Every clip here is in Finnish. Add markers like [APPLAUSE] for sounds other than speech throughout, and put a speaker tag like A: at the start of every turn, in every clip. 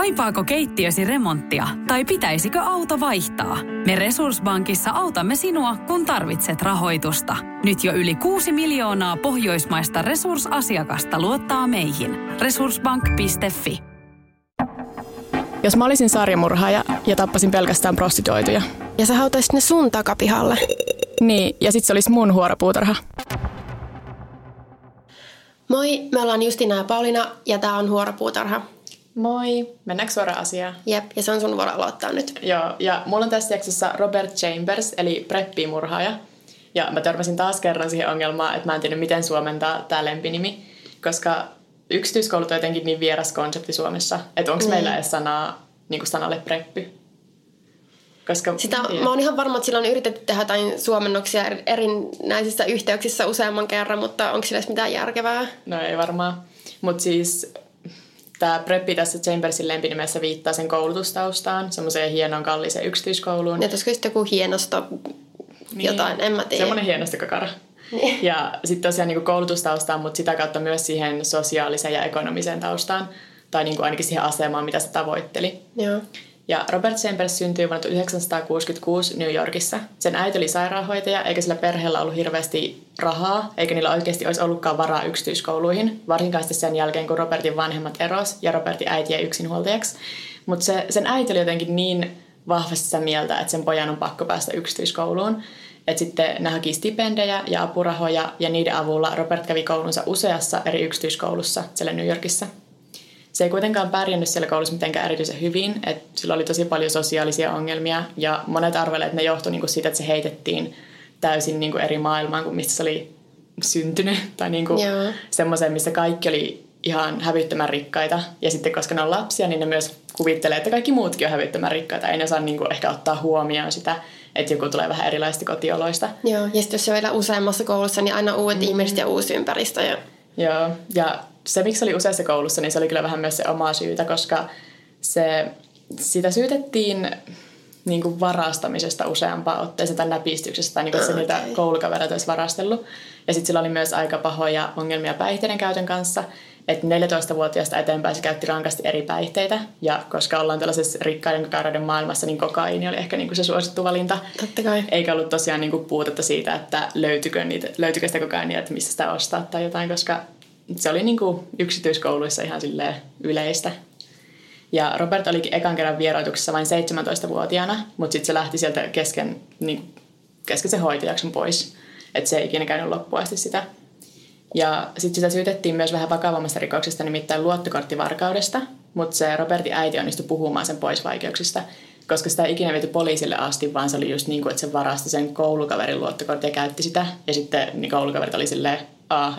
A: Kaipaako keittiösi remonttia tai pitäisikö auto vaihtaa? Me Resurssbankissa autamme sinua, kun tarvitset rahoitusta. Nyt jo yli 6 miljoonaa pohjoismaista resursasiakasta luottaa meihin. Resurssbank.fi
B: Jos mä olisin sarjamurhaaja ja tappasin pelkästään prostituoituja.
C: Ja sä hautaisit ne sun takapihalle.
B: Niin, ja sit se olisi mun huoropuutarha.
C: Moi, me ollaan Justina ja Paulina ja tää on Huoropuutarha.
B: Moi, mennäänkö suoraan asiaan?
C: Jep, ja se on sun vuoro aloittaa nyt.
B: Joo, ja mulla on tässä jaksossa Robert Chambers, eli preppimurhaaja. Ja mä törmäsin taas kerran siihen ongelmaan, että mä en tiedä miten suomentaa tää lempinimi, koska yksityiskoulut on jotenkin niin vieras konsepti Suomessa, että onko
C: Niin.
B: meillä edes sanaa niin kuin sanalle preppi? Koska,
C: Sitä, mä oon ihan varma, että sillä on yritetty tehdä jotain suomennoksia eri- erinäisissä yhteyksissä useamman kerran, mutta onko sillä edes mitään järkevää?
B: No ei varmaan. Mutta siis tämä preppi tässä Chambersin lempinimessä viittaa sen koulutustaustaan, semmoiseen hienoon kalliiseen yksityiskouluun.
C: Ja olisiko sitten joku hienosto niin. jotain, en mä tiedä.
B: Semmoinen hienosta kakara.
C: Niin.
B: Ja sitten tosiaan niin koulutustaustaan, mutta sitä kautta myös siihen sosiaaliseen ja ekonomiseen taustaan, tai niin ainakin siihen asemaan, mitä se tavoitteli.
C: Joo.
B: Ja Robert Chambers syntyi vuonna 1966 New Yorkissa. Sen äiti oli sairaanhoitaja, eikä sillä perheellä ollut hirveästi rahaa, eikä niillä oikeasti olisi ollutkaan varaa yksityiskouluihin, varsinkaan sen jälkeen, kun Robertin vanhemmat eros ja Robertin äiti jäi yksinhuoltajaksi. Mutta se, sen äiti oli jotenkin niin vahvasti sitä mieltä, että sen pojan on pakko päästä yksityiskouluun. Että sitten ne haki stipendejä ja apurahoja, ja niiden avulla Robert kävi koulunsa useassa eri yksityiskoulussa siellä New Yorkissa. Se ei kuitenkaan pärjännyt siellä koulussa mitenkään erityisen hyvin, että sillä oli tosi paljon sosiaalisia ongelmia ja monet arvelevat, että ne johtui niinku siitä, että se heitettiin täysin niinku eri maailmaan kuin mistä se oli syntynyt [LAUGHS] tai niinku semmoiseen, missä kaikki oli ihan hävyttömän rikkaita. Ja sitten koska ne on lapsia, niin ne myös kuvittelee, että kaikki muutkin on hävyttömän rikkaita. Ei ne saa niinku ehkä ottaa huomioon sitä, että joku tulee vähän erilaisista kotioloista.
C: Joo, ja sitten jos se on vielä useammassa koulussa, niin aina uudet mm. ihmiset ja uusi ympäristö. Ja...
B: Joo, ja se miksi se oli useassa koulussa, niin se oli kyllä vähän myös se oma syytä, koska se, sitä syytettiin niin kuin varastamisesta useampaan otteeseen tai näpistyksestä, tai niin kuin, se niitä koulukavereita olisi varastellut. Ja sitten sillä oli myös aika pahoja ongelmia päihteiden käytön kanssa, että 14-vuotiaasta eteenpäin se käytti rankasti eri päihteitä, ja koska ollaan tällaisessa rikkaiden kakaroiden maailmassa, niin kokaiini oli ehkä niin kuin se suosittu valinta.
C: Totta kai.
B: Eikä ollut tosiaan niin kuin puutetta siitä, että löytyykö, niitä, löytyykö sitä kokainia, että mistä sitä ostaa tai jotain, koska se oli niin kuin yksityiskouluissa ihan silleen yleistä. Ja Robert olikin ekan kerran vieroituksessa vain 17-vuotiaana, mutta sitten se lähti sieltä kesken, niin, kesken sen hoitojakson pois. Että se ei ikinä käynyt loppuun asti sitä. Ja sitten sitä syytettiin myös vähän vakavammasta rikoksesta, nimittäin luottokorttivarkaudesta, mutta se Robertin äiti onnistui puhumaan sen pois vaikeuksista, koska sitä ei ikinä viety poliisille asti, vaan se oli just niin kuin, että se varasti sen koulukaverin luottokortin ja käytti sitä. Ja sitten niin koulukaverit oli silleen,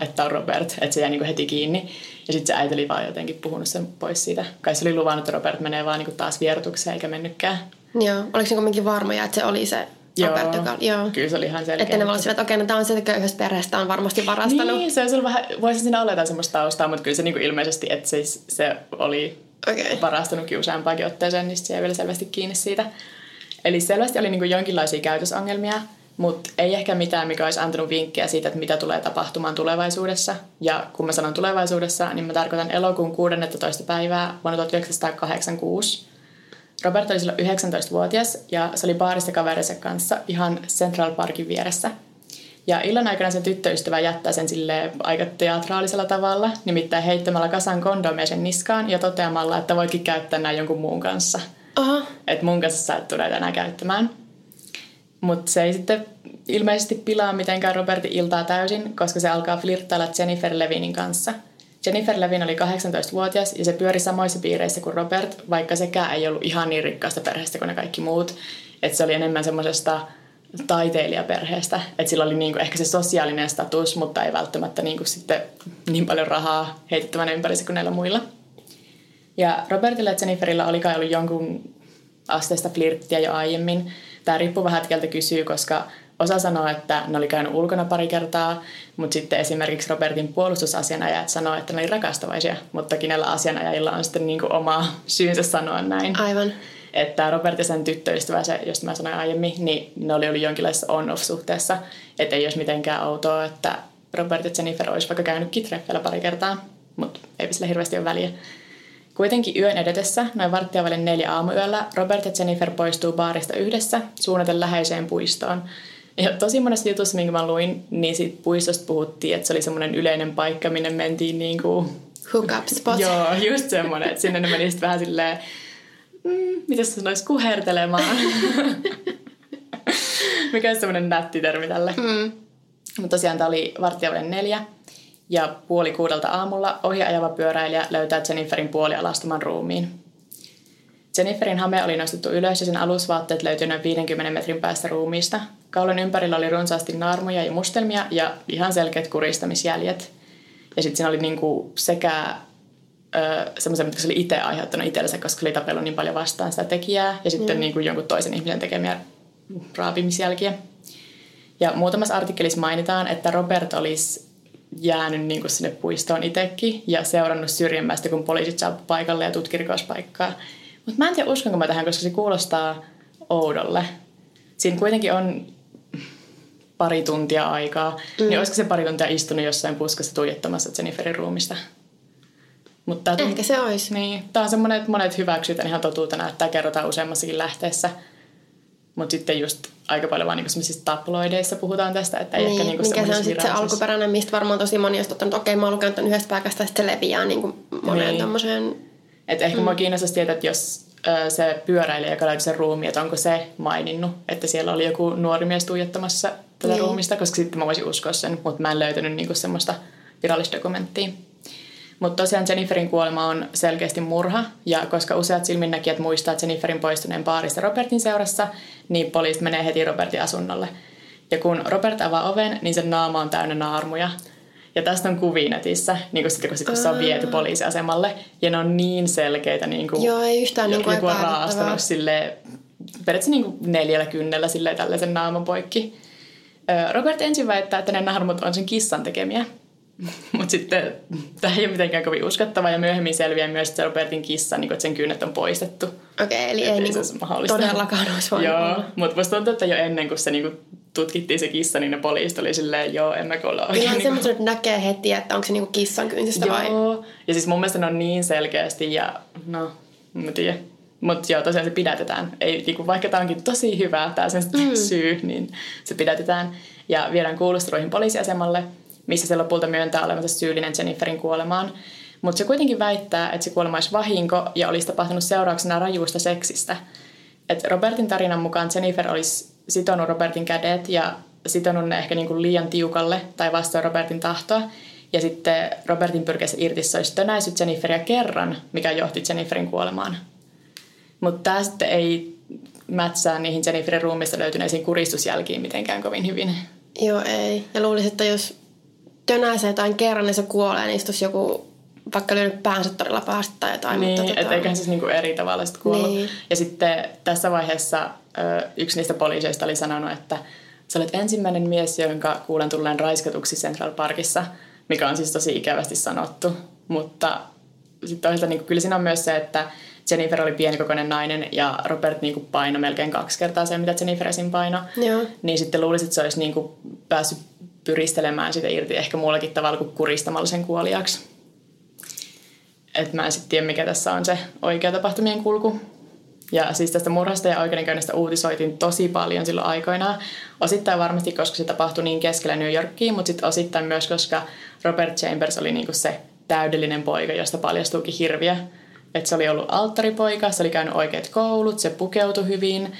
B: Että on Robert, että se jäi niin kuin heti kiinni. Ja sitten se äiti oli vaan jotenkin puhunut sen pois siitä. Kai se oli luvannut, että Robert menee vaan niin kuin taas vierotukseen eikä mennytkään.
C: Joo, oliko se kuitenkin varmoja, että se oli se Robert, joka... Joo.
B: Kyllä se oli ihan selkeä.
C: Että ne voi olla sillä, että okei, no tämä on sieltä köyhästä perheestä, on varmasti varastanut.
B: Niin, se ollut vähän, voisin siinä olettaa semmoista taustaa, mutta kyllä se niin kuin ilmeisesti, että se, se oli
C: Okei.
B: varastanutkin useampaankin otteeseen, niin se jäi vielä selvästi kiinni siitä. Eli selvästi oli niin kuin jonkinlaisia käytösongelmia, mutta ei ehkä mitään, mikä olisi antanut vinkkejä siitä, että mitä tulee tapahtumaan tulevaisuudessa. Ja kun mä sanon tulevaisuudessa, niin mä tarkoitan elokuun 16. päivää vuonna 1986. Robert oli silloin 19-vuotias ja se oli baarissa kaverinsa kanssa ihan Central Parkin vieressä. Ja illan aikana sen tyttöystävä jättää sen sille aika teatraalisella tavalla, nimittäin heittämällä kasan kondomia sen niskaan ja toteamalla, että voitkin käyttää näin jonkun muun kanssa.
C: Aha,
B: Että mun kanssa sä et tule enää käyttämään. Mutta se ei sitten ilmeisesti pilaa mitenkään Robertin iltaa täysin, koska se alkaa flirttailla Jennifer Levinin kanssa. Jennifer Levin oli 18-vuotias ja se pyöri samoissa piireissä kuin Robert, vaikka sekään ei ollut ihan niin rikkaasta perheestä kuin ne kaikki muut. Että se oli enemmän semmoisesta taiteilijaperheestä. Että sillä oli niinku ehkä se sosiaalinen status, mutta ei välttämättä niinku sitten niin paljon rahaa heitettävänä ympärissä kuin näillä muilla. Ja Robertilla ja Jenniferillä oli kai ollut jonkun asteista flirttiä jo aiemmin. Tämä riippuu vähän, että keltä kysyy, koska osa sanoo, että ne oli käynyt ulkona pari kertaa, mutta sitten esimerkiksi Robertin puolustusasianajajat sanoo, että ne oli rakastavaisia, mutta kenellä asianajajilla on sitten niinku oma syynsä sanoa näin.
C: aivan.
B: Että Robert ja sen tyttöystävä, se, josta mä sanoin aiemmin, niin ne oli ollut jonkinlaisessa on-off-suhteessa. Että ei olisi mitenkään outoa, että Robert ja Jennifer olisi vaikka käynyt treffeillä pari kertaa, mutta ei sillä hirveästi ole väliä. Kuitenkin yön edetessä, noin varttia välin neljä aamuyöllä, Robert ja Jennifer poistuu baarista yhdessä suunnaten läheiseen puistoon. Ja tosi monessa jutussa, minkä mä luin, niin siitä puistosta puhuttiin, että se oli semmoinen yleinen paikka, minne mentiin niin kuin...
C: Hook up spot. [LAUGHS]
B: Joo, just semmoinen, että sinne ne meni vähän silleen, mm, mitä se sanoisi, kuhertelemaan. [LAUGHS] Mikä on semmoinen nätti termi tälle. Mm. Mutta tosiaan tämä oli varttia neljä. Ja puoli kuudelta aamulla ohi ajava pyöräilijä löytää Jenniferin puolialastuman ruumiin. Jenniferin hame oli nostettu ylös ja sen alusvaatteet löytyi noin 50 metrin päästä ruumiista. Kaulon ympärillä oli runsaasti naarmuja ja mustelmia ja ihan selkeät kuristamisjäljet. Ja sitten siinä oli niinku sekä semmoisen, mitä se oli itse aiheuttanut itsellensä, koska se oli tapellut niin paljon vastaan sitä tekijää. Ja sitten mm. niinku jonkun toisen ihmisen tekemiä raapimisjälkiä. Ja muutamassa artikkelissa mainitaan, että Robert olisi jäänyt niin kuin sinne puistoon itsekin ja seurannut syrjemmästä, kun poliisit saapuivat paikalle ja tutki rikospaikkaa. Mutta mä en tiedä, uskonko mä tähän, koska se kuulostaa oudolle. Siinä kuitenkin on pari tuntia aikaa, mm. niin olisiko se pari tuntia istunut jossain puskassa tuijottamassa Jenniferin ruumista?
C: Mutta Ehkä se olisi.
B: Niin, tämä on semmoinen, että monet hyväksytään ihan totuutena, että tämä kerrotaan useammassakin lähteessä – mutta sitten just aika paljon vaan niinku tabloideissa puhutaan tästä, että ei
C: niin,
B: ehkä niinku
C: mikä se on sitten se alkuperäinen, mistä varmaan tosi moni on ottanut, okei okay, mä oon lukenut yhdestä paikasta, sitten se leviää niinku moneen niin. tämmöiseen.
B: Että ehkä mm. mua kiinnostaisi tietää, että jos ö, se pyöräilijä, joka löytyi sen ruumiin, että onko se maininnut, että siellä oli joku nuori mies tuijottamassa tätä niin. ruumista, koska sitten mä voisin uskoa sen, mutta mä en löytänyt niinku semmoista virallista dokumenttia. Mutta tosiaan Jenniferin kuolema on selkeästi murha, ja koska useat silminnäkijät muistaa Jenniferin poistuneen baarista Robertin seurassa, niin poliisi menee heti Robertin asunnolle. Ja kun Robert avaa oven, niin sen naama on täynnä naarmuja. Ja tästä on kuvia netissä, niin kuin sitten kun, sit, kun se on viety poliisiasemalle. Ja ne on niin selkeitä. Niin kuin,
C: Joo, ei yhtään niin kuin
B: on raastanut sille, periaatteessa niin kuin neljällä kynnellä silleen tällaisen naaman poikki. Robert ensin väittää, että ne naarmut on sen kissan tekemiä. [LAUGHS] Mutta sitten tämä ei ole mitenkään kovin uskottava ja myöhemmin selviää myös, että Robertin kissa, niin että sen kynnet on poistettu.
C: Okei, okay, eli ei, ei niinku todellakaan olisi voinut
B: Joo, mutta musta tuntuu, että jo ennen kuin se niinku tutkittiin se kissa, niin ne poliisit oli silleen, joo, emmekö ole oikein.
C: Ihan niinku... että näkee heti, että onko se niinku kissan kynsistä vai?
B: Joo, ja siis mun mielestä ne on niin selkeästi ja no, mä tiedän. Mutta joo, tosiaan se pidätetään. Ei, niinku, vaikka tämä onkin tosi hyvä, tämä sen mm. syy, niin se pidätetään. Ja viedään kuulusteluihin poliisiasemalle – missä se lopulta myöntää olevansa syyllinen Jenniferin kuolemaan. Mutta se kuitenkin väittää, että se kuolema olisi vahinko ja olisi tapahtunut seurauksena rajuista seksistä. Et Robertin tarinan mukaan Jennifer olisi sitonut Robertin kädet ja sitonut ne ehkä niinku liian tiukalle tai vastoin Robertin tahtoa. Ja sitten Robertin pyrkässä irti se olisi tönäisyt Jenniferia kerran, mikä johti Jenniferin kuolemaan. Mutta tämä sitten ei mätsää niihin Jenniferin ruumista löytyneisiin kuristusjälkiin mitenkään kovin hyvin.
C: Joo, ei. Ja luulisin, että jos tönäisee jotain kerran, niin se kuolee, niin istuisi joku vaikka lyönyt päänsä todella pahasti tai jotain.
B: Niin,
C: mutta
B: tota... eiköhän siis niinku eri tavalla sitten kuollut. Niin. Ja sitten tässä vaiheessa yksi niistä poliiseista oli sanonut, että sä olet ensimmäinen mies, jonka kuulen tulleen raiskatuksi Central Parkissa, mikä on siis tosi ikävästi sanottu. Mutta sitten toisaalta niin kyllä siinä on myös se, että Jennifer oli pienikokoinen nainen ja Robert niin kuin paino melkein kaksi kertaa se, mitä Jennifer esim. paino.
C: Joo.
B: Niin sitten luulisin, että se olisi niin kuin päässyt pyristelemään sitä irti ehkä muullakin tavalla kuin kuristamalla sen kuoliaksi. Et mä en sitten tiedä, mikä tässä on se oikea tapahtumien kulku. Ja siis tästä murhasta ja oikeudenkäynnistä uutisoitiin tosi paljon silloin aikoinaan. Osittain varmasti, koska se tapahtui niin keskellä New Yorkia, mutta sitten osittain myös, koska Robert Chambers oli niinku se täydellinen poika, josta paljastuukin hirviä. Että se oli ollut alttaripoika, se oli käynyt oikeat koulut, se pukeutui hyvin,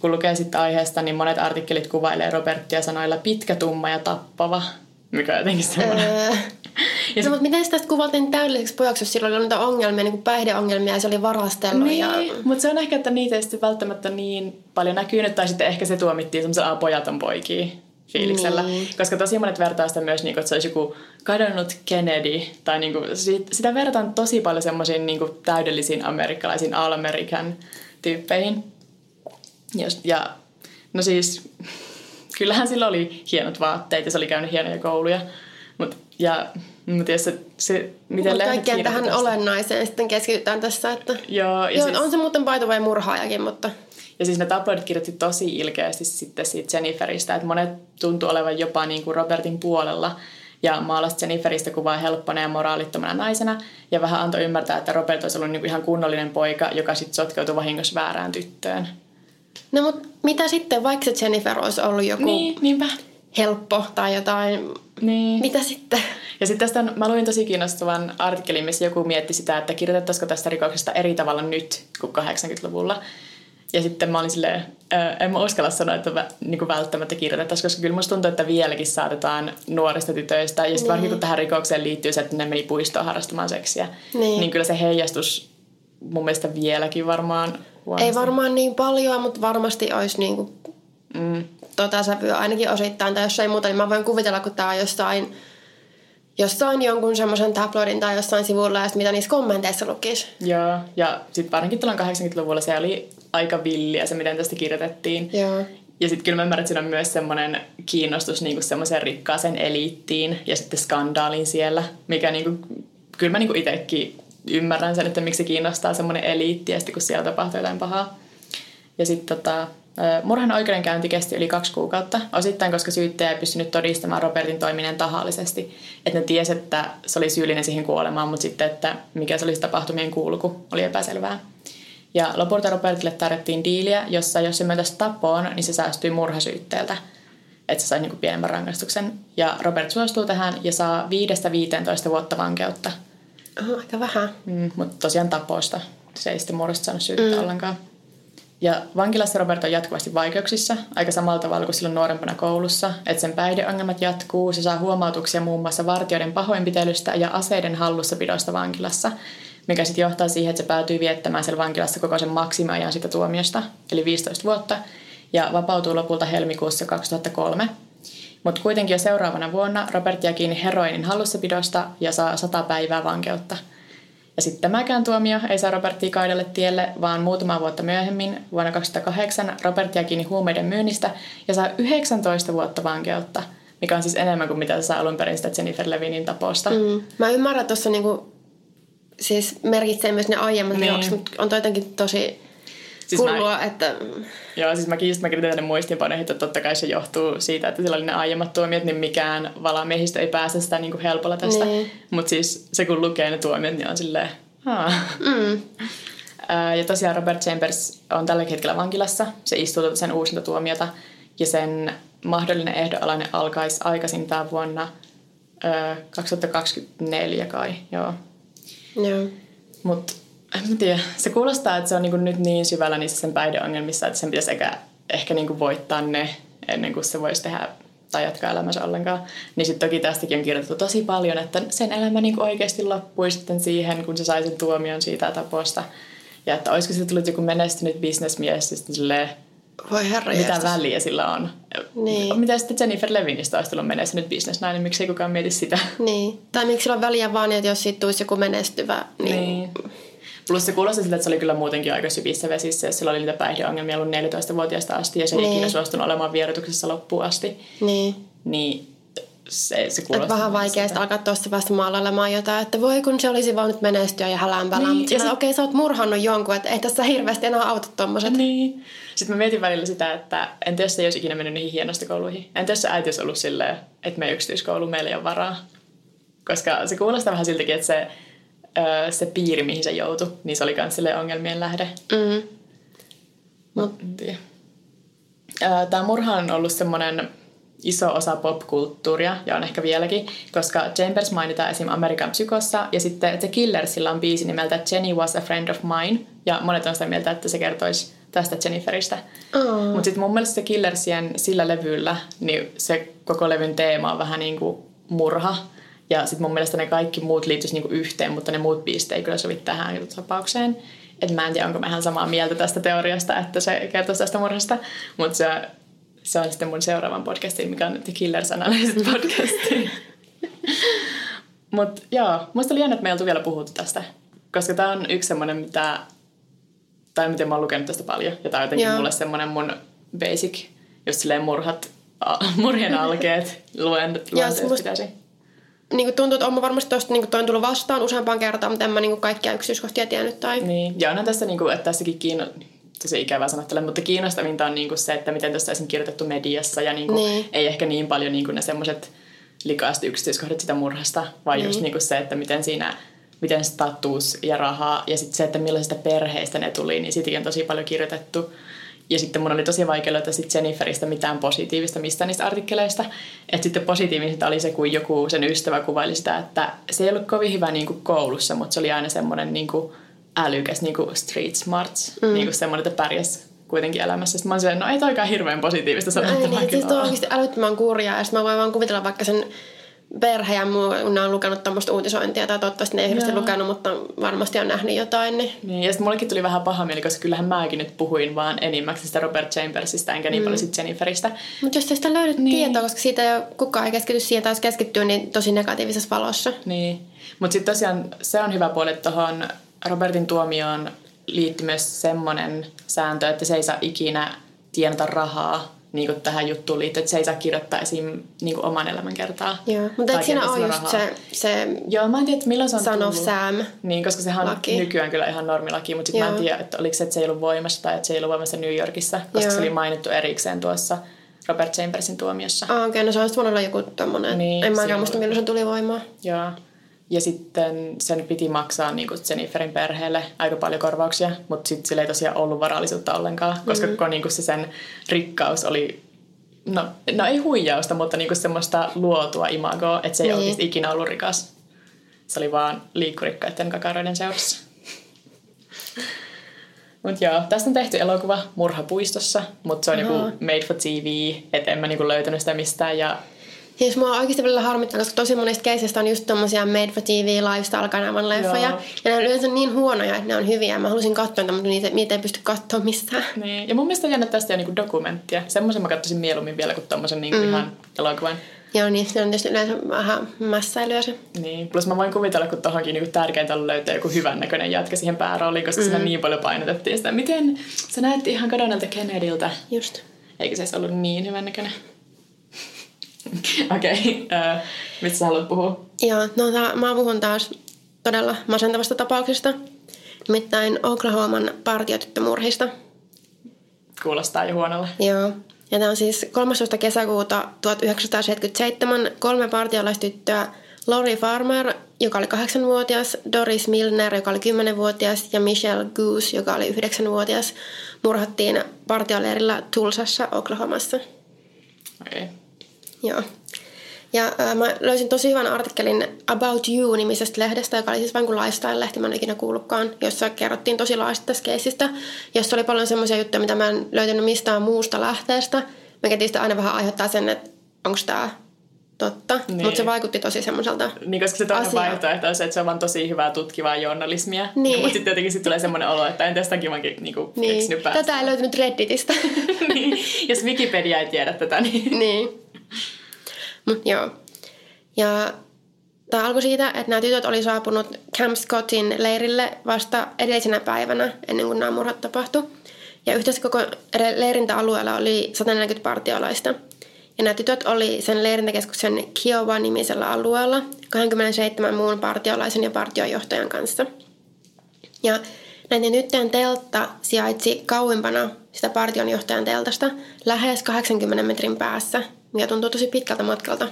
B: kun lukee sitten aiheesta, niin monet artikkelit kuvailee Robertia sanoilla pitkä, tumma ja tappava, mikä on jotenkin semmoinen. Öö.
C: ja no, mutta miten tästä kuvattiin täydelliseksi pojaksi, jos sillä oli niitä ongelmia, niin kuin päihdeongelmia ja se oli varastellut?
B: Niin, ja... mutta se on ehkä, että niitä ei sitten välttämättä niin paljon näkynyt, tai sitten ehkä se tuomittiin semmoisella pojaton poikia fiiliksellä. Niin. Koska tosi monet vertaa sitä myös, niin kuin, että se olisi joku kadonnut Kennedy. Tai niin kuin, sitä vertaan tosi paljon semmoisiin niin täydellisiin amerikkalaisiin all-american tyyppeihin. Just, ja no siis, kyllähän sillä oli hienot vaatteet ja se oli käynyt hienoja kouluja. Mut, ja mä tiedän, se, se miten Mut
C: kaikkeen tähän tästä. olennaiseen sitten keskitytään tässä. Että...
B: Joo, ja
C: Joo siis... on se muuten paito vai murhaajakin, mutta...
B: Ja siis ne tabloidit kirjoitti tosi ilkeästi sitten siitä Jenniferistä, että monet tuntuu olevan jopa niin kuin Robertin puolella. ja maalasi Jenniferistä kuvaa helppona ja moraalittomana naisena ja vähän antoi ymmärtää, että Robert olisi ollut niinku ihan kunnollinen poika, joka sitten sotkeutui vahingossa väärään tyttöön.
C: No mutta mitä sitten, vaikka se Jennifer olisi ollut joku
B: Niin, niinpä.
C: helppo tai jotain,
B: Niin.
C: mitä sitten?
B: Ja sitten tästä on, mä luin tosi kiinnostavan artikkelin, missä joku mietti sitä, että kirjoitettaisiko tästä rikoksesta eri tavalla nyt kuin 80-luvulla. Ja sitten mä olin silleen, ää, en mä uskalla sanoa, että vä, niin kuin välttämättä kirjoitettaisiin, koska kyllä musta tuntuu, että vieläkin saatetaan nuorista tytöistä. Ja sitten
C: Niin.
B: varsinkin kun tähän rikokseen liittyy se, että ne meni puistoon harrastamaan seksiä,
C: Niin.
B: niin kyllä se heijastus mun mielestä vieläkin varmaan huonosti.
C: Ei varmaan niin paljon, mutta varmasti olisi niinku
B: Mm,
C: tota sävyä ainakin osittain tai jos ei muuta, niin mä voin kuvitella, kun tää on jossain, jossain jonkun semmoisen tabloidin tai jossain sivulla ja sit mitä niissä kommenteissa lukisi.
B: joo, ja sitten varsinkin tuolla 80-luvulla se oli aika villiä se, miten tästä kirjoitettiin.
C: Joo.
B: Ja sitten kyllä mä ymmärrän, että siinä on myös semmoinen kiinnostus niinku semmoiseen rikkaaseen eliittiin ja sitten skandaalin siellä, mikä niinku, kyllä mä niinku itsekin ymmärrän sen, että miksi se kiinnostaa semmoinen eliitti ja sitten kun siellä tapahtuu jotain pahaa. Ja sitten tota, murhan oikeudenkäynti kesti yli kaksi kuukautta, osittain koska syyttäjä ei pystynyt todistamaan Robertin toimineen tahallisesti. Että ne tiesi, että se oli syyllinen siihen kuolemaan, mutta sitten, että mikä se olisi tapahtumien kulku, oli epäselvää. Ja lopulta Robertille tarjottiin diiliä, jossa jos se myöntäisi tapoon, niin se säästyi murhasyytteeltä. Että se sai niinku pienemmän rangaistuksen. Ja Robert suostuu tähän ja saa 5-15 vuotta vankeutta.
C: Aika vähän.
B: Mm, mutta tosiaan taposta. Se ei sitten murhasta saanut syyttä mm. ollenkaan. Ja vankilassa Robert on jatkuvasti vaikeuksissa, aika samalla tavalla kuin silloin nuorempana koulussa, että sen päihdeongelmat jatkuu, se saa huomautuksia muun muassa vartijoiden pahoinpitelystä ja aseiden hallussapidosta vankilassa, mikä sitten johtaa siihen, että se päätyy viettämään siellä vankilassa koko sen maksimiajan sitä tuomiosta, eli 15 vuotta, ja vapautuu lopulta helmikuussa 2003. Mutta kuitenkin jo seuraavana vuonna Robert jää kiinni heroinin hallussapidosta ja saa 100 päivää vankeutta – ja sitten tämäkään tuomio ei saa Robertia kaidelle tielle, vaan muutama vuotta myöhemmin, vuonna 2008, Robert jää kiinni huumeiden myynnistä ja saa 19 vuotta vankeutta, mikä on siis enemmän kuin mitä se saa alun perin sitä Jennifer Levinin taposta. Mm.
C: Mä ymmärrän, että tuossa niinku, siis merkitsee myös ne aiemmat
B: Niin.
C: rikokset, mutta on jotenkin tosi
B: Siis
C: hullua,
B: mä-
C: että
B: Joo, siis mäkin just mä kirjoitin tänne muistiinpanoihin, että totta kai se johtuu siitä, että sillä oli ne aiemmat tuomiot, niin mikään valamiehistä ei pääse sitä niin kuin helpolla tästä.
C: Niin.
B: Mutta siis se kun lukee ne tuomiot, niin on silleen,
C: mm,
B: Ja tosiaan Robert Chambers on tällä hetkellä vankilassa. Se istuu tuota sen uusinta tuomiota ja sen mahdollinen ehdonalainen alkaisi aikaisintaan vuonna ää, 2024 kai. Joo.
C: joo.
B: Mutta en mä tiedä. Se kuulostaa, että se on niinku nyt niin syvällä niissä sen päihdeongelmissa, että sen pitäisi ehkä, ehkä niinku voittaa ne ennen kuin se voisi tehdä tai jatkaa elämänsä ollenkaan. Niin sitten toki tästäkin on kirjoitettu tosi paljon, että sen elämä niinku oikeasti loppui sitten siihen, kun se sai sen tuomion siitä taposta. Ja että olisiko se tullut joku menestynyt bisnesmies, sitten silleen,
C: Voi herra
B: mitä
C: jestas.
B: väliä sillä on.
C: Niin.
B: Mitä sitten Jennifer Levinistä olisi tullut menestynyt bisnesnainen, miksi ei kukaan mieti sitä?
C: Niin. Tai miksi sillä on väliä vaan, että jos siitä tulisi joku menestyvä, niin,
B: Niin. Plus se kuulosti siltä, että se oli kyllä muutenkin aika syvissä vesissä, jos sillä oli niitä päihdeongelmia ollut 14-vuotiaasta asti ja se ei
C: Niin.
B: ikinä suostunut olemaan vierotuksessa loppuun asti.
C: niin.
B: Niin se, se kuulosti...
C: vähän vaikea sitä alkaa tuosta vasta maalailemaan jotain, että voi kun se olisi voinut menestyä ja hälänpälää,
B: Niin,
C: mutta
B: ja
C: sit- okei sä oot murhannut jonkun, että ei tässä hirveästi enää auta tommoset.
B: Niin. Sitten mä mietin välillä sitä, että entä jos se ei olisi ikinä mennyt niihin hienostokouluihin? Entä jos se äiti olisi ollut silleen, että me yksityiskoulu, meillä ei ole varaa? Koska se kuulostaa vähän siltäkin, että se, se piiri, mihin se joutui, niin se oli myös ongelmien lähde.
C: Mm.
B: Mut, Tämä murha on ollut semmoinen iso osa popkulttuuria, ja on ehkä vieläkin, koska Chambers mainitaan esim. Amerikan psykossa, ja sitten The Killersilla on biisi nimeltä Jenny was a friend of mine, ja monet on sitä mieltä, että se kertoisi tästä Jenniferistä.
C: Oh.
B: Mutta sitten mun mielestä se Killersien sillä levyllä, niin se koko levyn teema on vähän niin kuin murha, ja sitten mun mielestä ne kaikki muut liittyisi niinku yhteen, mutta ne muut biisit ei kyllä sovi tähän tapaukseen. Et mä en tiedä, onko mä ihan samaa mieltä tästä teoriasta, että se kertoisi tästä murhasta. Mutta se, se on sitten mun seuraavan podcastin, mikä on The Killers Analysis podcasti. [LAUGHS] Mutta joo, musta oli jännä, että me ei oltu vielä puhuttu tästä. Koska tää on yksi semmoinen, mitä... Tai miten mä oon lukenut tästä paljon. Ja tää on jotenkin
C: Joo.
B: mulle semmoinen mun basic, just silleen murhat, murhien alkeet, luen, luen
C: Joo, se
B: pitäisi.
C: Niin kuin tuntuu, että on varmasti tosta niin toi on tullut vastaan useampaan kertaan, mutta en mä niin kuin kaikkia yksityiskohtia tiennyt. Tai...
B: Niin, ja onhan tässä, niinku, että tässäkin kiinno... tosi ikävää sanottele, mutta kiinnostavinta on niinku se, että miten tästä on kirjoitettu mediassa ja niinku,
C: Niin.
B: ei ehkä niin paljon niinku ne semmoiset likaasti yksityiskohdat sitä murhasta, vaan just niinku se, että miten siinä miten status ja raha ja sitten se, että millaisista perheistä ne tuli, niin siitäkin on tosi paljon kirjoitettu. Ja sitten mun oli tosi vaikea löytää sitten Jenniferistä mitään positiivista mistä niistä artikkeleista. Että sitten positiivista oli se, kun joku sen ystävä kuvaili sitä, että se ei ollut kovin hyvä niin kuin koulussa, mutta se oli aina semmoinen niin kuin älykäs niin kuin street smarts, mm. niin kuin semmoinen, että pärjäs kuitenkin elämässä. Sitten mä olin no ei toikaan hirveän positiivista sanottavaa.
C: Ei, niin, siis on oikeasti älyttömän kurjaa. Ja sitten mä voin vaan kuvitella vaikka sen perhe ja muu, kun ne on lukenut tuommoista uutisointia, tai toivottavasti ne ei hirveästi lukenut, mutta varmasti on nähnyt jotain. Niin,
B: niin ja sitten mullekin tuli vähän paha mieli, koska kyllähän mäkin nyt puhuin vaan enimmäkseen sitä Robert Chambersista, enkä niin mm. paljon sitten Jenniferistä.
C: Mutta jos sitä löydät niin. tietoa, koska siitä ei kukaan ei keskity siihen, taas keskittyy niin tosi negatiivisessa valossa.
B: Niin, mutta sitten tosiaan se on hyvä puoli, että tuohon Robertin tuomioon liittyy myös semmoinen sääntö, että se ei saa ikinä tienata rahaa niin kuin tähän juttuun liittyen, että se ei saa kirjoittaa esim. Niin kuin oman elämän kertaa.
C: Joo, mutta eikö siinä ole just se, se
B: Joo, mä en tiedä, milloin se on
C: Son of Sam
B: Niin, koska sehän on nykyään kyllä ihan normilaki, mutta sitten mä en tiedä, että oliko se, että se ei ollut voimassa tai että se ei ollut voimassa New Yorkissa, koska Joo. se oli mainittu erikseen tuossa Robert Chambersin tuomiossa.
C: Ah, okei, okay, no se olisi voinut olla joku tommonen. Niin, en mä muista, milloin se tuli voimaan.
B: Joo. Ja sitten sen piti maksaa niin kuin Jenniferin perheelle aika paljon korvauksia, mutta sitten sillä ei tosiaan ollut varallisuutta ollenkaan, koska mm. koko niin kuin se sen rikkaus oli, no, no ei huijausta, mutta niin kuin semmoista luotua imagoa, että se ei niin. oikeasti ikinä ollut rikas. Se oli vaan liikkurikkaiden kakaroiden seurassa. [LAUGHS] Mutta joo, tästä on tehty elokuva Murhapuistossa, mutta se on joku made for TV, että en mä niinku löytänyt sitä mistään. Ja
C: jos mua oikeasti välillä harmittaa, koska tosi monista keisistä on just tommosia made for TV lifestyle-kanavan leffoja. Joo. Ja ne on yleensä niin huonoja, että ne on hyviä. Mä halusin katsoa niitä, mutta niitä, niitä ei pysty katsoa mistään.
B: Niin. Ja mun mielestä on jännä tästä jo niinku dokumenttia. Semmoisen mä katsoisin mieluummin vielä kuin tommosen niinku mm. ihan elokuvan.
C: Joo, niin se on tietysti yleensä vähän mässäilyä se.
B: Niin, plus mä voin kuvitella, kun tohonkin niinku tärkeintä on löytää joku hyvän näköinen jätkä siihen päärooliin, koska mm. siinä niin paljon painotettiin sitä. Miten sä näet ihan kadonnelta Kennedyltä?
C: Just.
B: Eikö se ollut niin hyvän näköinen? [LAUGHS] Okei, okay. uh, mistä sä haluat puhua?
C: Joo, no ta, mä puhun taas todella masentavasta tapauksesta. Nimittäin Oklahoman partiotyttömurhista.
B: Kuulostaa jo huonolle.
C: Joo. Ja tämä on siis 13. kesäkuuta 1977 kolme partiolaistyttöä Lori Farmer, joka oli 8-vuotias, Doris Milner, joka oli 10-vuotias ja Michelle Goose, joka oli 9-vuotias, murhattiin partioleirillä Tulsassa, Oklahomassa.
B: Okei. Okay.
C: Joo. Ja äh, mä löysin tosi hyvän artikkelin About You-nimisestä lehdestä, joka oli siis vain kuin lifestyle-lehti, mä en ikinä kuullutkaan, jossa kerrottiin tosi laajasti tästä keisistä, jossa oli paljon semmoisia juttuja, mitä mä en löytänyt mistään muusta lähteestä, mikä tietysti aina vähän aiheuttaa sen, että onko tämä totta, niin. mutta se vaikutti tosi semmoiselta
B: Niin, koska se toinen vaihtoehto on se, että se on vaan tosi hyvää tutkivaa journalismia. Niin. Mutta sitten jotenkin sit tulee semmoinen olo, että en tästäkin vaan niinku niin.
C: Tätä ei löytynyt Redditistä. [LAUGHS]
B: niin. Jos Wikipedia ei tiedä tätä, niin...
C: niin. Mut joo. Ja tämä alkoi siitä, että nämä tytöt oli saapunut Camp Scottin leirille vasta edellisenä päivänä, ennen kuin nämä murhat tapahtui. Ja yhteensä koko leirintäalueella oli 140 partiolaista. Ja nämä tytöt oli sen leirintäkeskuksen Kiowa-nimisellä alueella 27 muun partiolaisen ja partiojohtajan kanssa. Ja näiden tyttöjen teltta sijaitsi kauimpana sitä partionjohtajan teltasta lähes 80 metrin päässä mikä tuntuu tosi pitkältä matkalta.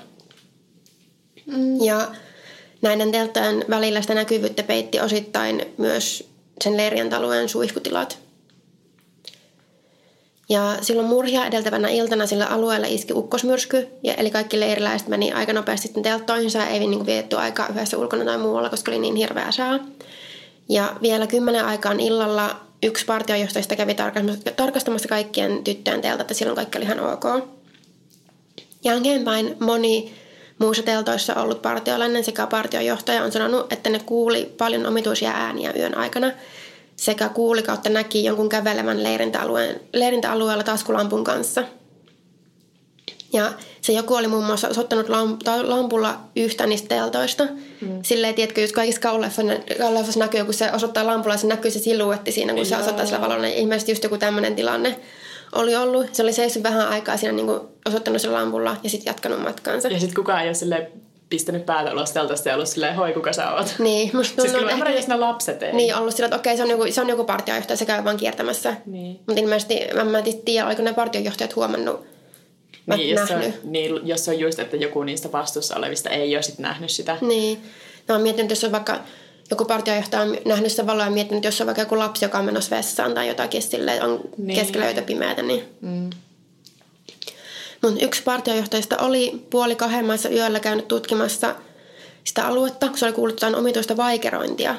C: Mm. Ja näiden telttojen välillä sitä näkyvyyttä peitti osittain myös sen leirien alueen suihkutilat. Ja silloin murhia edeltävänä iltana sillä alueella iski ukkosmyrsky, ja eli kaikki leiriläiset meni aika nopeasti sitten telttoihinsa, ei niin vietetty aikaa yhdessä ulkona tai muualla, koska oli niin hirveä sää. Ja vielä kymmenen aikaan illalla yksi partiojohtajista kävi tarkastamassa kaikkien tyttöjen teltat, että silloin kaikki oli ihan ok. Jälkeenpäin moni muussa teltoissa ollut partiolainen sekä partiojohtaja on sanonut, että ne kuuli paljon omituisia ääniä yön aikana sekä kuuli kautta näki jonkun kävelevän leirintäalueen, leirintäalueella taskulampun kanssa. Ja se joku oli muun muassa osoittanut lampulla yhtä niistä teltoista. Mm. Silleen, tiedätkö, jos kaikissa kauleffassa näkyy, kun se osoittaa lampulla, se näkyy se siluetti siinä, kun se osoittaa sillä valolla. Niin ilmeisesti just joku tämmöinen tilanne oli ollut. Se oli seissyt vähän aikaa siinä niin kuin osoittanut sen lampulla ja sitten jatkanut matkaansa.
B: Ja sitten kukaan ei ole silleen pistänyt päätä ulos teltasta ja ollut silleen, hoi kuka sä oot.
C: Niin, musta
B: siis kyllä ehkä... jos ne lapset ei.
C: Niin, ollut sillä, että okei, se on joku, se on joku partiojohtaja, se käy vaan kiertämässä.
B: Niin.
C: Mutta ilmeisesti, mä, mä en tiedä, oliko ne partiojohtajat huomannut
B: Niin, jos on, niin, jos on just, että joku niistä vastuussa olevista ei ole sit nähnyt sitä.
C: Niin. Mä oon miettinyt, jos on vaikka joku partiojohtaja on nähnyt sen valoa ja miettinyt, jos on vaikka joku lapsi, joka on menossa vessaan tai jotakin sille on
B: Niin.
C: keskellä yötä pimeätä, niin
B: Mm.
C: Mutta yksi partiojohtajista oli puoli kahden maissa yöllä käynyt tutkimassa sitä aluetta, kun se oli kuullut jotain omituista vaikerointia,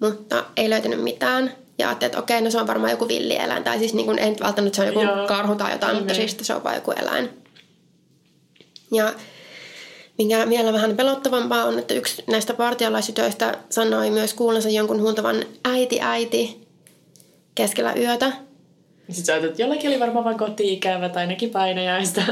C: mutta ei löytänyt mitään. Ja ajattelin, että okei, no se on varmaan joku villieläin. Tai siis niin kuin, nyt välttämättä se on joku
B: Joo.
C: Karhu tai jotain, mutta
B: Niin.
C: siis se on vain joku eläin. Ja mikä vielä vähän pelottavampaa on, että yksi näistä partiolaisytöistä sanoi myös kuullensa jonkun huuntavan äiti, äiti keskellä yötä.
B: Sitten sä ajattelet, että jollakin oli varmaan vain koti-ikävä tai ainakin painajaista.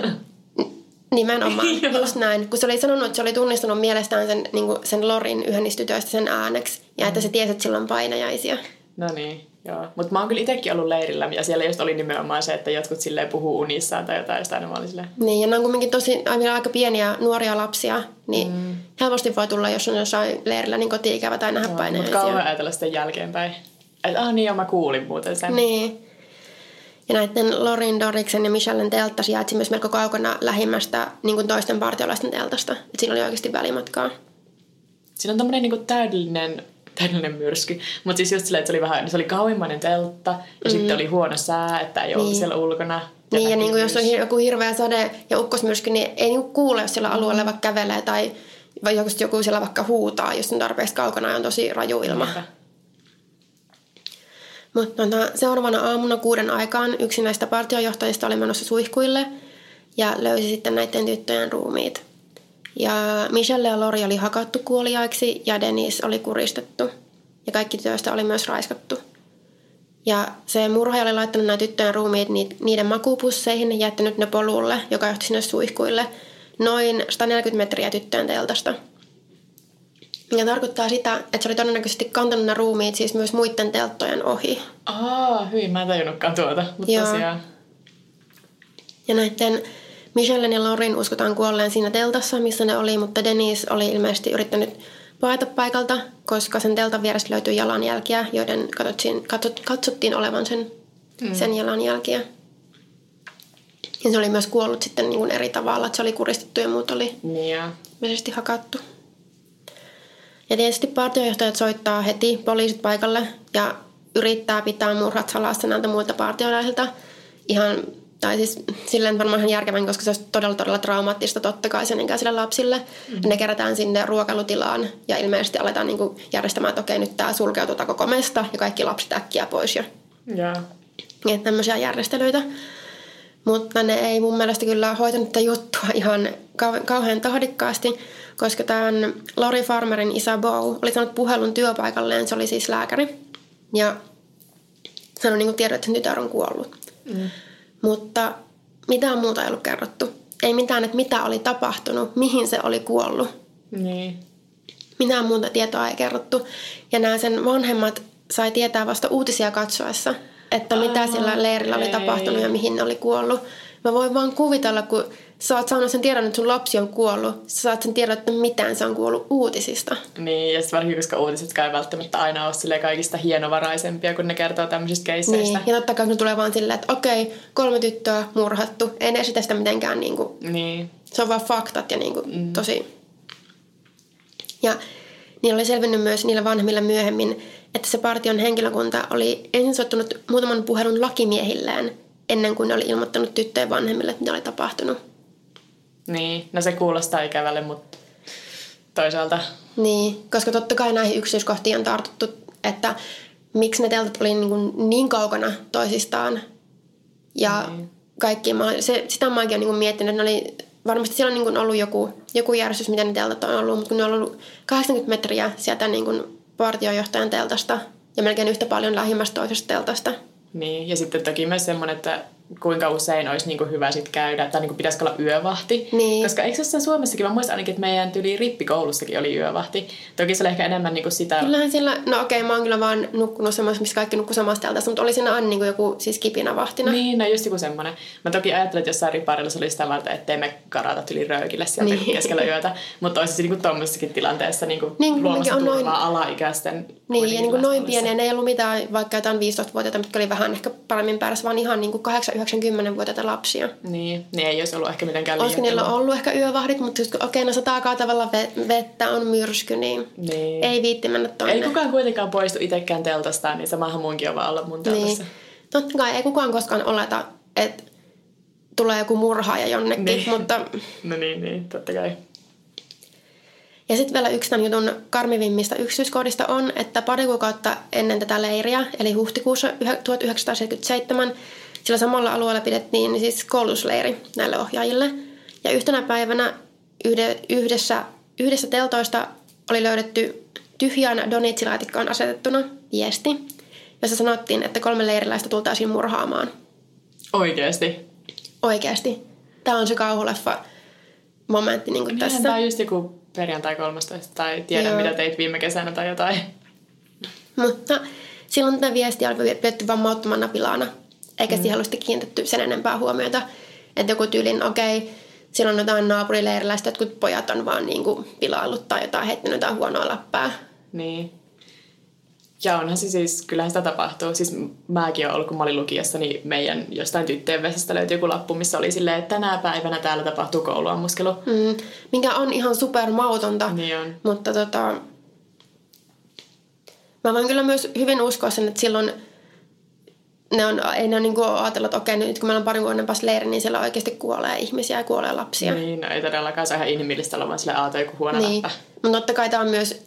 C: Nimenomaan, [LAUGHS] just näin. Kun se oli sanonut, että se oli tunnistanut mielestään sen, niin sen Lorin yhden sen ääneksi. Ja että se tiesi, että sillä on painajaisia.
B: No niin, joo. Mutta mä oon kyllä itsekin ollut leirillä ja siellä just oli nimenomaan se, että jotkut silleen puhuu unissaan tai jotain, sitä mä olin silleen,
C: Niin, ja ne on kuitenkin tosi vielä aika pieniä nuoria lapsia, niin mm. helposti voi tulla, jos on jossain leirillä, niin koti-ikävä tai nähdä
B: mutta
C: painajaisia.
B: kauhean ajatella sitten jälkeenpäin. Että ah niin, joo, mä kuulin muuten sen.
C: Niin. Ja näiden Lorin, Doriksen ja Michellen teltta sijaitsi myös melko kaukana lähimmästä niin kuin toisten partiolaisten teltasta. Et siinä oli oikeasti välimatkaa.
B: Siinä on tämmöinen niinku täydellinen, täydellinen myrsky. Mutta siis just silleen, että se oli vähän, se oli kauimmainen teltta ja mm. sitten oli huono sää, että ei ollut
C: Niin.
B: siellä ulkona.
C: Niin, ja niin kuin jos on joku hirveä sade ja ukkosmyrsky, niin ei niin kuule, jos sillä alueella vaikka kävelee tai vai joku, joku siellä vaikka huutaa, jos on tarpeeksi kaukana ja on tosi raju ilma.
B: Niinpä.
C: Mutta tota, seuraavana aamuna kuuden aikaan yksi näistä partiojohtajista oli menossa suihkuille ja löysi sitten näiden tyttöjen ruumiit. Ja Michelle ja Lori oli hakattu kuoliaiksi ja Dennis oli kuristettu. Ja kaikki tytöistä oli myös raiskattu. Ja se murhaaja oli laittanut nämä tyttöjen ruumiit ni- niiden makuupusseihin ja jättänyt ne polulle, joka johti sinne suihkuille, noin 140 metriä tyttöjen teltasta. Ja tarkoittaa sitä, että se oli todennäköisesti kantanut ne ruumiit siis myös muiden telttojen ohi.
B: Aa, hyvin, mä en tajunnutkaan tuota. Mutta
C: Joo.
B: tosiaan.
C: Ja näiden Michellen ja Laurin uskotaan kuolleen siinä teltassa, missä ne oli, mutta Denise oli ilmeisesti yrittänyt paeta paikalta, koska sen teltan vierestä löytyi jalanjälkiä, joiden katsottiin, katsot, katsottiin olevan sen, mm. sen jalanjälkiä. Ja se oli myös kuollut sitten niin kuin eri tavalla, että se oli kuristettu ja muut oli ilmeisesti hakattu. Ja tietysti partiojohtajat soittaa heti poliisit paikalle ja yrittää pitää murhat salassa näiltä muilta partiolaisilta. Ihan, tai siis silleen varmaan ihan järkevän, koska se olisi todella todella traumaattista totta kai sen ikäisille lapsille. Mm-hmm. Ne kerätään sinne ruokailutilaan ja ilmeisesti aletaan niinku järjestämään, että okei nyt tämä sulkeutuu tää koko mesta ja kaikki lapset äkkiä pois jo.
B: Joo.
C: Ja tämmöisiä järjestelyitä. Mutta ne ei mun mielestä kyllä hoitanut tätä juttua ihan kau- kauhean tahdikkaasti, koska tämän Lori Farmerin isä Bow oli saanut puhelun työpaikalleen, se oli siis lääkäri. Ja sanoi niin tiedot, että tytär on kuollut.
B: Mm.
C: Mutta mitään muuta ei ollut kerrottu. Ei mitään, että mitä oli tapahtunut, mihin se oli kuollut.
B: Niin.
C: Mitään muuta tietoa ei kerrottu. Ja nämä sen vanhemmat sai tietää vasta uutisia katsoessa, että mitä
B: Aa,
C: sillä leirillä oli
B: ei.
C: tapahtunut ja mihin ne oli kuollut. Mä voin vaan kuvitella, kun sä oot saanut sen tiedon, että sun lapsi on kuollut. Sä saat sen tiedon, että mitään se on kuollut uutisista.
B: Niin, ja sitten varsinkin, koska uutisetkaan ei välttämättä aina ole kaikista hienovaraisempia, kun ne kertoo tämmöisistä keisseistä.
C: Niin. Ja totta kai kun tulee vaan silleen, että okei, kolme tyttöä murhattu. Ei ne esitä sitä mitenkään niin kuin
B: Niin.
C: Se on vaan faktat ja niin kuin mm. tosi... Ja niillä oli selvinnyt myös niillä vanhemmilla myöhemmin, että se partion henkilökunta oli ensin soittanut muutaman puhelun lakimiehilleen ennen kuin ne oli ilmoittanut tyttöjen vanhemmille, että mitä oli tapahtunut.
B: Niin. No se kuulostaa ikävälle, mutta toisaalta
C: Niin, koska totta kai näihin yksityiskohtiin on tartuttu, että miksi ne teltat oli niin, kuin niin kaukana toisistaan. Ja
B: Niin.
C: kaikki, mä, se, sitä mäkin olen niin miettinyt, että ne oli, varmasti siellä on niin kuin ollut joku, joku järjestys, miten ne teltat on ollut, mutta kun ne on ollut 80 metriä sieltä niin kuin partiojohtajan teltasta ja melkein yhtä paljon lähimmästä toisesta teltasta.
B: Niin, ja sitten toki myös semmoinen, että kuinka usein olisi niinku hyvä sit käydä, tai niinku pitäisikö olla yövahti.
C: Niin.
B: Koska eikö se Suomessakin, mä muistan ainakin, että meidän tyli rippikoulussakin oli yövahti. Toki se oli ehkä enemmän niinku sitä...
C: Kyllähän siellä, no okei, mä oon kyllä vaan nukkunut semmoisessa, missä kaikki nukkuu samasta teltasta, mutta oli siinä aina niin kuin joku siis kipinä vahtina.
B: Niin, no just joku semmoinen. Mä toki ajattelin, että jossain riparilla se oli sitä varten, ettei me karata yli röykille sieltä
C: Niin.
B: niin. keskellä yötä. Mutta olisi niinku tommosessakin tilanteessa niinku
C: Niin, kun
B: luomassa
C: on noin-
B: alaikäisten
C: Niin, ja niin kuin noin pieniä, ne ei ollut mitään vaikka jotain 15-vuotiaita, mitkä oli vähän ehkä paremmin päässä, vaan ihan niin kuin 90-vuotiaita lapsia.
B: Niin, niin ei olisi ollut ehkä mitenkään
C: Olisiko niillä ollut ehkä yövahdit, mutta okei, no sataa kaatavalla ve- vettä, on myrsky, niin,
B: Niin.
C: ei viitti mennä tonne.
B: Ei kukaan kuitenkaan poistu itsekään teltastaan, niin samahan munkin on vaan olla mun teltassa.
C: Niin. Totta kai ei kukaan koskaan oleta, että tulee joku murhaaja jonnekin,
B: Niin.
C: mutta...
B: No niin, niin, totta kai.
C: Ja sitten vielä yksi tämän jutun karmivimmista yksityiskohdista on, että pari kuukautta ennen tätä leiriä, eli huhtikuussa yhä- 1977, sillä samalla alueella pidettiin siis koulutusleiri näille ohjaajille. Ja yhtenä päivänä yhde, yhdessä, yhdessä teltoista oli löydetty tyhjään donitsilaatikkoon asetettuna viesti, jossa sanottiin, että kolme leiriläistä tultaisiin murhaamaan.
B: Oikeesti.
C: Oikeasti. Tämä on se kauhuleffa momentti niin kuin
B: Tässä.
C: tässä.
B: Tämä on just joku perjantai 13 tai tiedän
C: Joo.
B: mitä teit viime kesänä tai jotain.
C: Mutta silloin tätä viestiä oli pidetty vain mauttomana pilana, eikä mm. siihen ollut sitten kiinnitetty sen enempää huomiota. Että joku tyylin, okei, okay, silloin jotain naapurileiriläistä, jotkut pojat on vaan niin kuin pilaillut tai jotain heittänyt jotain huonoa läppää.
B: Niin. Ja onhan se siis, kyllähän sitä tapahtuu. Siis mäkin olen ollut, kun mä olin lukiossa, niin meidän jostain tyttöjen vesistä löytyi joku lappu, missä oli silleen, että tänä päivänä täällä tapahtuu kouluammuskelu.
C: Mm, mikä on ihan super mautonta.
B: Niin on.
C: Mutta tota, mä voin kyllä myös hyvin uskoa sen, että silloin ne on, ei ne ole niin ajatella, että okei, nyt kun meillä on parin vuoden päästä leiri, niin siellä oikeasti kuolee ihmisiä ja kuolee lapsia.
B: Niin, no ei todellakaan se on ihan inhimillistä olla vaan sille aata joku huono
C: Niin.
B: läppä.
C: Mutta totta kai tämä on myös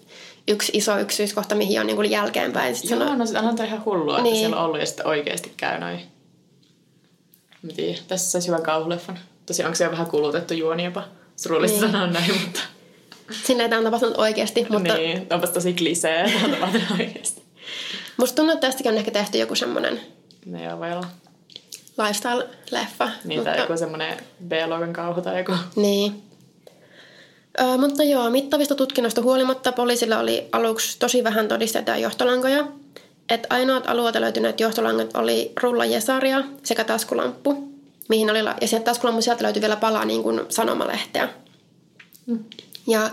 C: yksi iso yksityiskohta, mihin on niin jälkeenpäin. Sit
B: Joo,
C: sano,
B: no sit onhan toi ihan hullua, että
C: Niin.
B: siellä on ollut ja sitten oikeasti käy noin. Mä tässä saisi hyvän kauhuleffan. Tosi onko se jo vähän kulutettu juoni jopa? Surullista
C: Niin.
B: sanoa näin, mutta...
C: silleen tämä on tapahtunut oikeasti, mutta niin.
B: Onpas tosi klisee, että on tapahtunut oikeasti.
C: musta tuntuu, että tästäkin on ehkä tehty joku semmoinen
B: Ne joo, voi olla.
C: lifestyle-leffa.
B: Niin,
C: mutta,
B: tai joku semmoinen B-luokan kauhu tai joku.
C: Niin. Ö, mutta joo, mittavista tutkinnoista huolimatta poliisilla oli aluksi tosi vähän todisteita ja johtolankoja. Et ainoat alueelta löytyneet johtolangat oli rulla jesaria sekä taskulamppu. Mihin oli, la- ja sieltä taskulampun sieltä löytyi vielä pala niin kuin sanomalehteä. Ja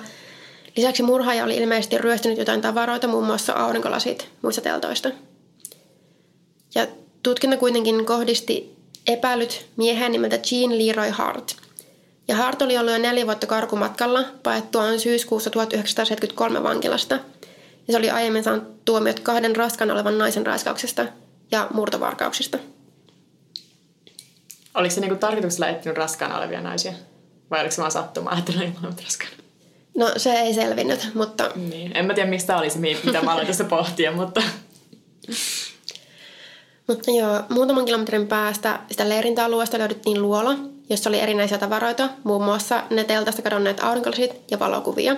C: lisäksi murhaaja oli ilmeisesti ryöstänyt jotain tavaroita, muun muassa aurinkolasit muista teltoista. Ja tutkinta kuitenkin kohdisti epäilyt mieheen nimeltä Jean Leroy Hart. Ja Hart oli ollut jo neljä vuotta karkumatkalla paettuaan syyskuussa 1973 vankilasta. Ja se oli aiemmin saanut tuomiot kahden raskaana olevan naisen raiskauksesta ja murtovarkauksista.
B: Oliko se niinku tarkoituksella etsinyt raskaana olevia naisia? Vai oliko se vaan sattumaa, että ne oli molemmat raskaana?
C: No se ei selvinnyt, mutta
B: Niin. En mä tiedä, miksi tämä oli se, mi- mitä mä aloin tässä pohtia, mutta... [LAUGHS]
C: Mutta joo, muutaman kilometrin päästä sitä leirintäalueesta löydettiin luola, jossa oli erinäisiä tavaroita, muun muassa ne teltasta kadonneet aurinkolasit ja valokuvia.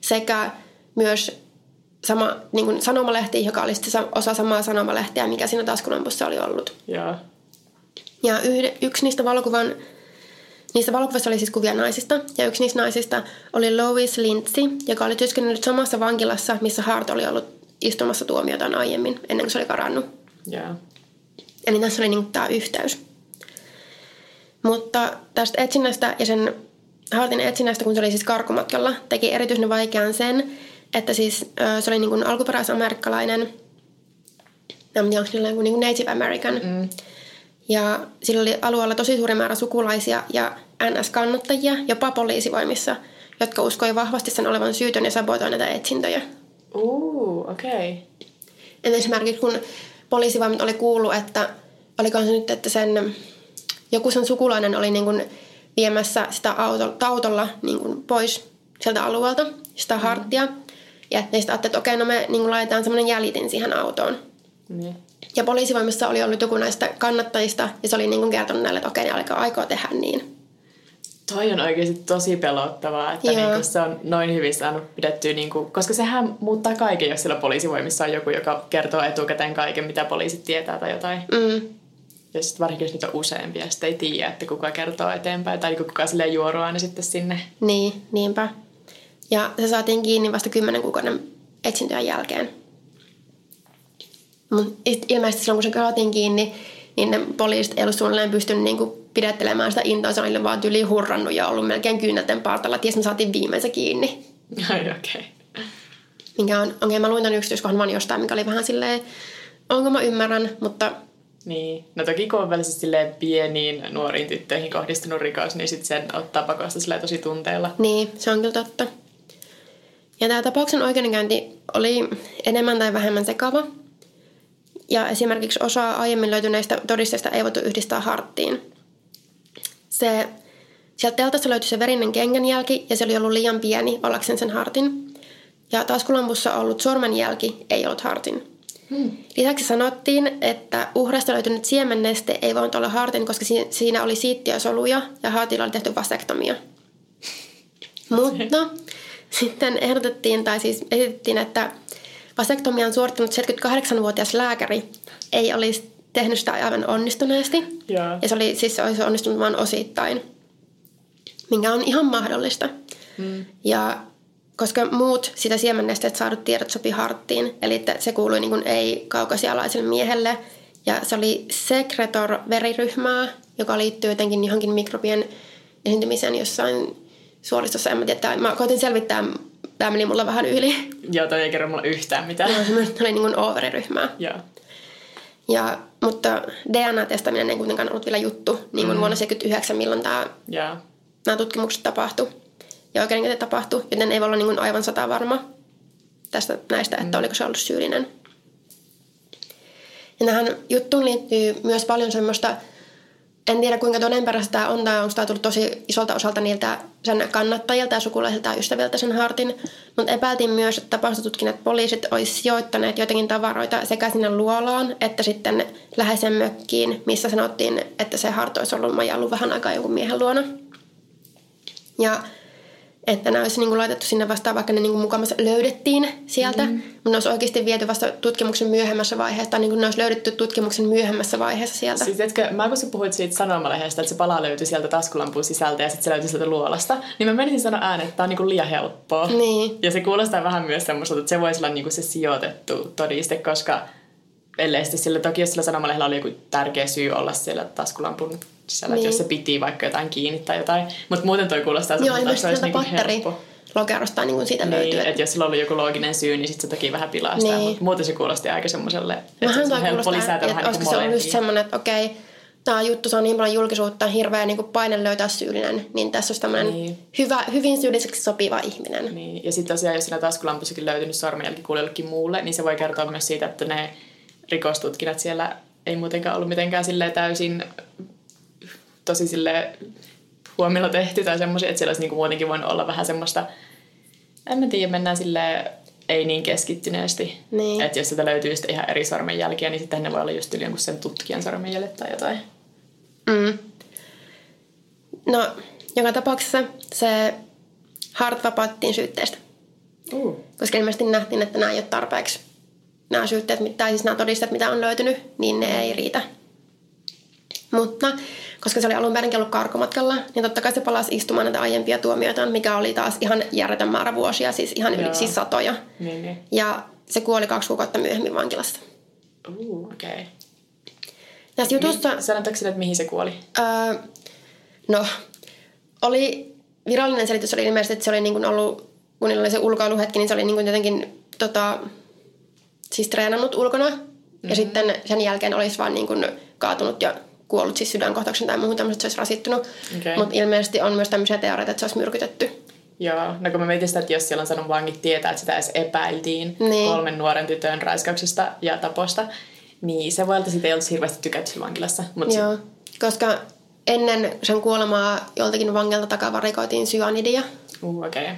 C: Sekä myös sama niin kuin sanomalehti, joka oli sitten osa samaa sanomalehtiä, mikä siinä taskulampussa oli ollut.
B: Joo.
C: Ja yhde, yksi niistä valokuvan Niistä valokuvista oli siis kuvia naisista, ja yksi niistä naisista oli Lois Lindsay, joka oli työskennellyt samassa vankilassa, missä Hart oli ollut istumassa tuomiotaan aiemmin, ennen kuin se oli karannut.
B: Joo.
C: Eli tässä oli niin tämä yhteys. Mutta tästä etsinnästä ja sen Hartin etsinnästä, kun se oli siis karkumatkalla, teki erityisen vaikean sen, että siis se oli niin kuin alkuperäisamerikkalainen, en tiedä, onko sillä joku niin kuin Native American. Mm. Ja sillä oli alueella tosi suuri määrä sukulaisia ja NS-kannattajia, jopa poliisivoimissa, jotka uskoi vahvasti sen olevan syytön ja sabotoi näitä etsintöjä.
B: Uu, okei. Okay.
C: Esimerkiksi kun poliisivoimat oli kuullut, että olikohan se nyt, että sen, joku sen sukulainen oli niin kuin viemässä sitä auto, autolla niin kuin pois sieltä alueelta, sitä harttia. Ja ne sitten että okei, no me niin kuin laitetaan semmoinen jäljitin siihen autoon.
B: Niin.
C: Ja poliisivoimassa oli ollut joku näistä kannattajista, ja se oli niin kuin kertonut näille, että okei, ne alkaa aikoo tehdä niin.
B: Toi on oikeasti tosi pelottavaa, että
C: Joo.
B: niinku se on noin hyvin saanut pidettyä, niinku, koska sehän muuttaa kaiken, jos siellä poliisivoimissa on joku, joka kertoo etukäteen kaiken, mitä poliisit tietää tai jotain.
C: Mm.
B: Ja sitten varsinkin, jos niitä on useampia, sitten ei tiedä, että kuka kertoo eteenpäin tai niinku kuka silleen juoroaa ne sitten sinne.
C: Niin, niinpä. Ja se saatiin kiinni vasta kymmenen kuukauden etsintöjen jälkeen. Mut it- ilmeisesti silloin, kun se saatiin kiinni, niin ne poliisit ei ollut suunnilleen pystynyt niinku pidättelemään sitä intoa. Se oli vaan tyli hurrannut ja ollut melkein kyynelten partalla. Ties me saatiin viimeisen kiinni.
B: Ai okei. Okay.
C: Minkä on, okei, mä luin tämän yksityiskohdan vaan jostain, mikä oli vähän silleen, onko mä ymmärrän, mutta
B: Niin. No toki kun on siis pieniin nuoriin tyttöihin kohdistunut rikos, niin sitten sen ottaa pakosta tosi tunteella.
C: Niin, se on kyllä totta. Ja tämä tapauksen oikeudenkäynti oli enemmän tai vähemmän sekava. Ja esimerkiksi osa aiemmin löytyneistä todisteista ei voitu yhdistää harttiin. Se, sieltä teltasta löytyi se verinen kengänjälki ja se oli ollut liian pieni ollakseen sen hartin. Ja taskulampussa ollut sormenjälki ei ollut hartin. Hmm. Lisäksi sanottiin, että uhrasta löytynyt siemenneste ei voinut olla hartin, koska siinä oli siittiösoluja ja hartilla oli tehty vasektomia. Mutta sitten ehdotettiin, tai siis esitettiin, että vasektomian suorittanut 78-vuotias lääkäri ei olisi tehnyt sitä aivan onnistuneesti.
B: Yeah.
C: Ja se, oli, siis se olisi onnistunut vain osittain, mikä on ihan mahdollista. Mm. Ja koska muut sitä siemennesteet saadut tiedot sopi harttiin, eli että se kuului niin kuin ei-kaukasialaiselle miehelle. Ja se oli sekretor-veriryhmää, joka liittyy jotenkin johonkin mikrobien esiintymiseen jossain suolistossa. En mä tiedä, mä koitin selvittää, tämä meni mulla vähän yli.
B: Joo, toi ei kerro mulle yhtään mitään.
C: Joo, se oli niin kuin O-veriryhmää.
B: Joo.
C: Ja, mutta DNA-testaminen ei kuitenkaan ollut vielä juttu, niin kuin mm. vuonna 1979, milloin tämä,
B: yeah.
C: nämä tutkimukset tapahtui ja oikeudenkäynti tapahtui, joten ei voi olla niin kuin aivan sata varma tästä näistä, että mm. oliko se ollut syyllinen. Ja tähän juttuun liittyy myös paljon semmoista, en tiedä kuinka todenperäistä tämä on, tai onko tämä tullut tosi isolta osalta niiltä sen kannattajilta ja sukulaisilta ja ystäviltä sen hartin, mutta epäiltiin myös, että tapaustutkinnat poliisit olisi sijoittaneet jotenkin tavaroita sekä sinne luolaan, että sitten läheisen mökkiin, missä sanottiin, että se harto olisi ollut majallut vähän aikaa jonkun miehen luona. Ja että nämä olisi niin kuin laitettu sinne vastaan, vaikka ne niin kuin mukamassa löydettiin sieltä, mm. mutta ne olisi oikeasti viety vasta tutkimuksen myöhemmässä vaiheessa, tai niin kuin ne olisi löydetty tutkimuksen myöhemmässä vaiheessa sieltä.
B: Siis etkö, mä kun sä puhuit siitä sanomalehdestä, että se pala löytyi sieltä taskulampun sisältä ja sitten se löytyi sieltä luolasta, niin mä menisin sanoa ääneen, että tämä on niin kuin liian helppoa.
C: Niin.
B: Ja se kuulostaa vähän myös semmoista, että se voisi olla niin kuin se sijoitettu todiste, koska ellei sitten sillä, toki jos sillä sanomalehdellä oli joku tärkeä syy olla siellä taskulampun sisällä, niin. jos se piti vaikka jotain kiinni tai jotain. Mutta muuten toi kuulostaa
C: Joo, että se olisi niinku helppo. Lokerosta niin kuin siitä
B: niin,
C: löytyy.
B: Että jos sillä oli joku looginen syy, niin sitten se toki vähän pilaa sitä. Niin. Mutta muuten se kuulosti aika semmoiselle, että se on helppo lisätä vähän niin
C: se on just semmoinen, että okei, tämä juttu saa niin paljon julkisuutta, hirveä niin paine löytää syyllinen, niin tässä olisi tämmöinen niin. hyvä, hyvin syylliseksi sopiva ihminen.
B: Niin. Ja sitten tosiaan, jos siinä taskulampussakin löytynyt sormenjälki kuulellekin muulle, niin se voi kertoa myös siitä, että ne rikostutkinnat siellä ei muutenkaan ollut mitenkään täysin tosi sille huomilla tehty tai semmoisia, että siellä olisi niinku muutenkin voinut olla vähän semmoista, en mä tiedä, mennään sille ei niin keskittyneesti.
C: Niin.
B: Että jos sitä löytyy sitten ihan eri sormenjälkiä, niin sitten ne voi olla just yli jonkun sen tutkijan sormenjäljet tai jotain.
C: Mm. No, joka tapauksessa se Hart vapauttiin syytteestä.
B: Uh.
C: Koska ilmeisesti nähtiin, että nämä ei ole tarpeeksi. Nämä syytteet, tai siis nämä todisteet, mitä on löytynyt, niin ne ei riitä. Mutta koska se oli alun perin ollut karkomatkalla, niin totta kai se palasi istumaan näitä aiempia tuomioita, mikä oli taas ihan järjetön määrä vuosia, siis ihan yli siis satoja.
B: Niin, niin.
C: Ja se kuoli kaksi kuukautta myöhemmin vankilassa.
B: Uh, okei. Okay.
C: Tässä jutussa...
B: Mi- sanotaanko että mihin se kuoli?
C: Öö, no, oli virallinen selitys oli ilmeisesti, että se oli niin kuin ollut, kun niillä oli se ulkoiluhetki, niin se oli niin kuin jotenkin tota, siis treenannut ulkona. Mm-hmm. Ja sitten sen jälkeen olisi vaan niin kuin kaatunut ja kuollut siis sydänkohtauksen tai muuhun tämmöistä, että se olisi rasittunut. Okay. Mutta ilmeisesti on myös tämmöisiä teorioita, että se olisi myrkytetty.
B: Joo, no kun mä mietin sitä, että jos siellä on sanonut vangit tietää, että sitä edes epäiltiin
C: niin.
B: kolmen nuoren tytön raiskauksesta ja taposta, niin se voi olla, että ei olisi hirveästi tykätty vankilassa.
C: Mut Joo, sit... koska ennen sen kuolemaa joltakin vangilta takavarikoitiin syanidia.
B: Uh, okei. Okay.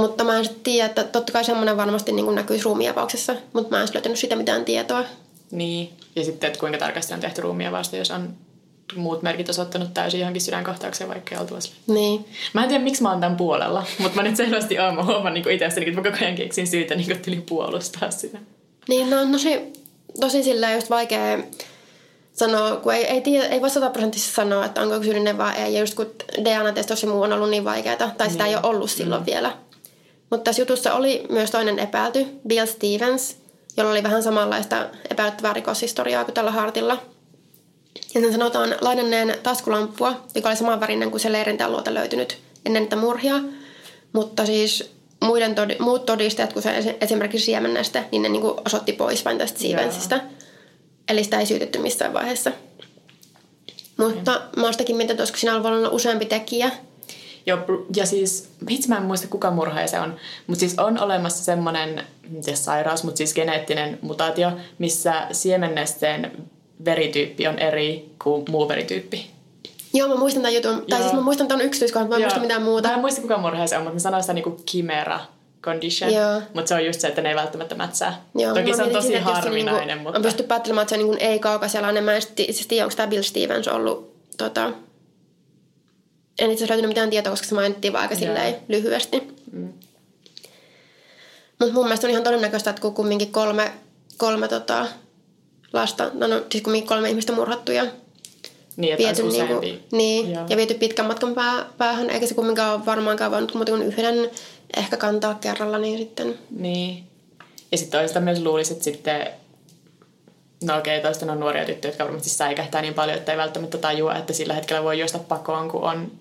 C: Mutta mä en sitten tiedä, että totta kai semmoinen varmasti niin näkyisi ruumiavauksessa, mutta mä en löytänyt siitä mitään tietoa.
B: Niin, ja sitten, että kuinka tarkasti on tehty ruumia vasta, jos on muut merkit osoittanut täysin johonkin sydänkohtaukseen, vaikka ei oltu
C: Niin.
B: Mä en tiedä, miksi mä oon tämän puolella, mutta mä nyt selvästi oon. Mä huomaan niin itsestäni, että mä koko ajan keksin syytä niin puolustaa sitä.
C: Niin, no, no se, tosi sillä just vaikea sanoa, kun ei, ei, tiedä, ei voi sataprosenttisesti sanoa, että onko syyllinen vai ei. Ja just kun DNA-testi muu on ollut niin vaikeaa, tai niin. sitä ei ole ollut silloin mm. vielä. Mutta tässä jutussa oli myös toinen epäilty, Bill Stevens, jolla oli vähän samanlaista epäilyttävää rikoshistoriaa kuin tällä Hartilla. Ja sen sanotaan lainanneen taskulamppua, joka oli samanvärinen kuin se leirintäluota luota löytynyt ennen niitä murhia. Mutta siis muiden todi, muut todisteet, kun se esimerkiksi siemennästä, niin ne niin kuin osoitti poispäin tästä Stevensistä. Eli sitä ei syytetty missään vaiheessa. Mutta mä oon sitäkin mietin, että olisiko siinä ollut useampi tekijä.
B: Joo, ja siis, vitsi mä en muista kuka murhaaja se on, mutta siis on olemassa semmoinen, siis sairaus, mutta siis geneettinen mutaatio, missä siemennesteen verityyppi on eri kuin muu verityyppi.
C: Joo, mä muistan tämän jutun. Joo. Tai siis mä muistan tämän yksityiskohdan, mutta mä en muista mitään muuta.
B: Mä en muista kuka murhaaja se on, mutta mä sanoin sitä niinku chimera condition. Joo. Mutta se on just se, että ne ei välttämättä mätsää. Joo, Toki se on tosi sitä, harvinainen, niinku, mutta...
C: Mä pystyn päättelemään, että se on niinku ei-kaukasialainen. Mä en siis tiedä, onko tämä Bill Stevens ollut tota, en itse asiassa löytynyt mitään tietoa, koska se mainittiin vaan aika silleen lyhyesti. Mm. Mutta mun mielestä on ihan todennäköistä, että kun kumminkin kolme, kolme tota, lasta, no, no siis kumminkin kolme ihmistä murhattu ja
B: niin, viety, niinku,
C: niin, ja viety pitkän matkan pää, päähän, eikä se kumminkaan ole varmaankaan voinut muuta kuin yhden ehkä kantaa kerralla, niin sitten...
B: Niin. Ja sitten toista myös luulisi, että sitten No okei, okay, toisten on nuoria tyttöjä, jotka varmasti säikähtää niin paljon, että ei välttämättä tajua, että sillä hetkellä voi juosta pakoon, kun on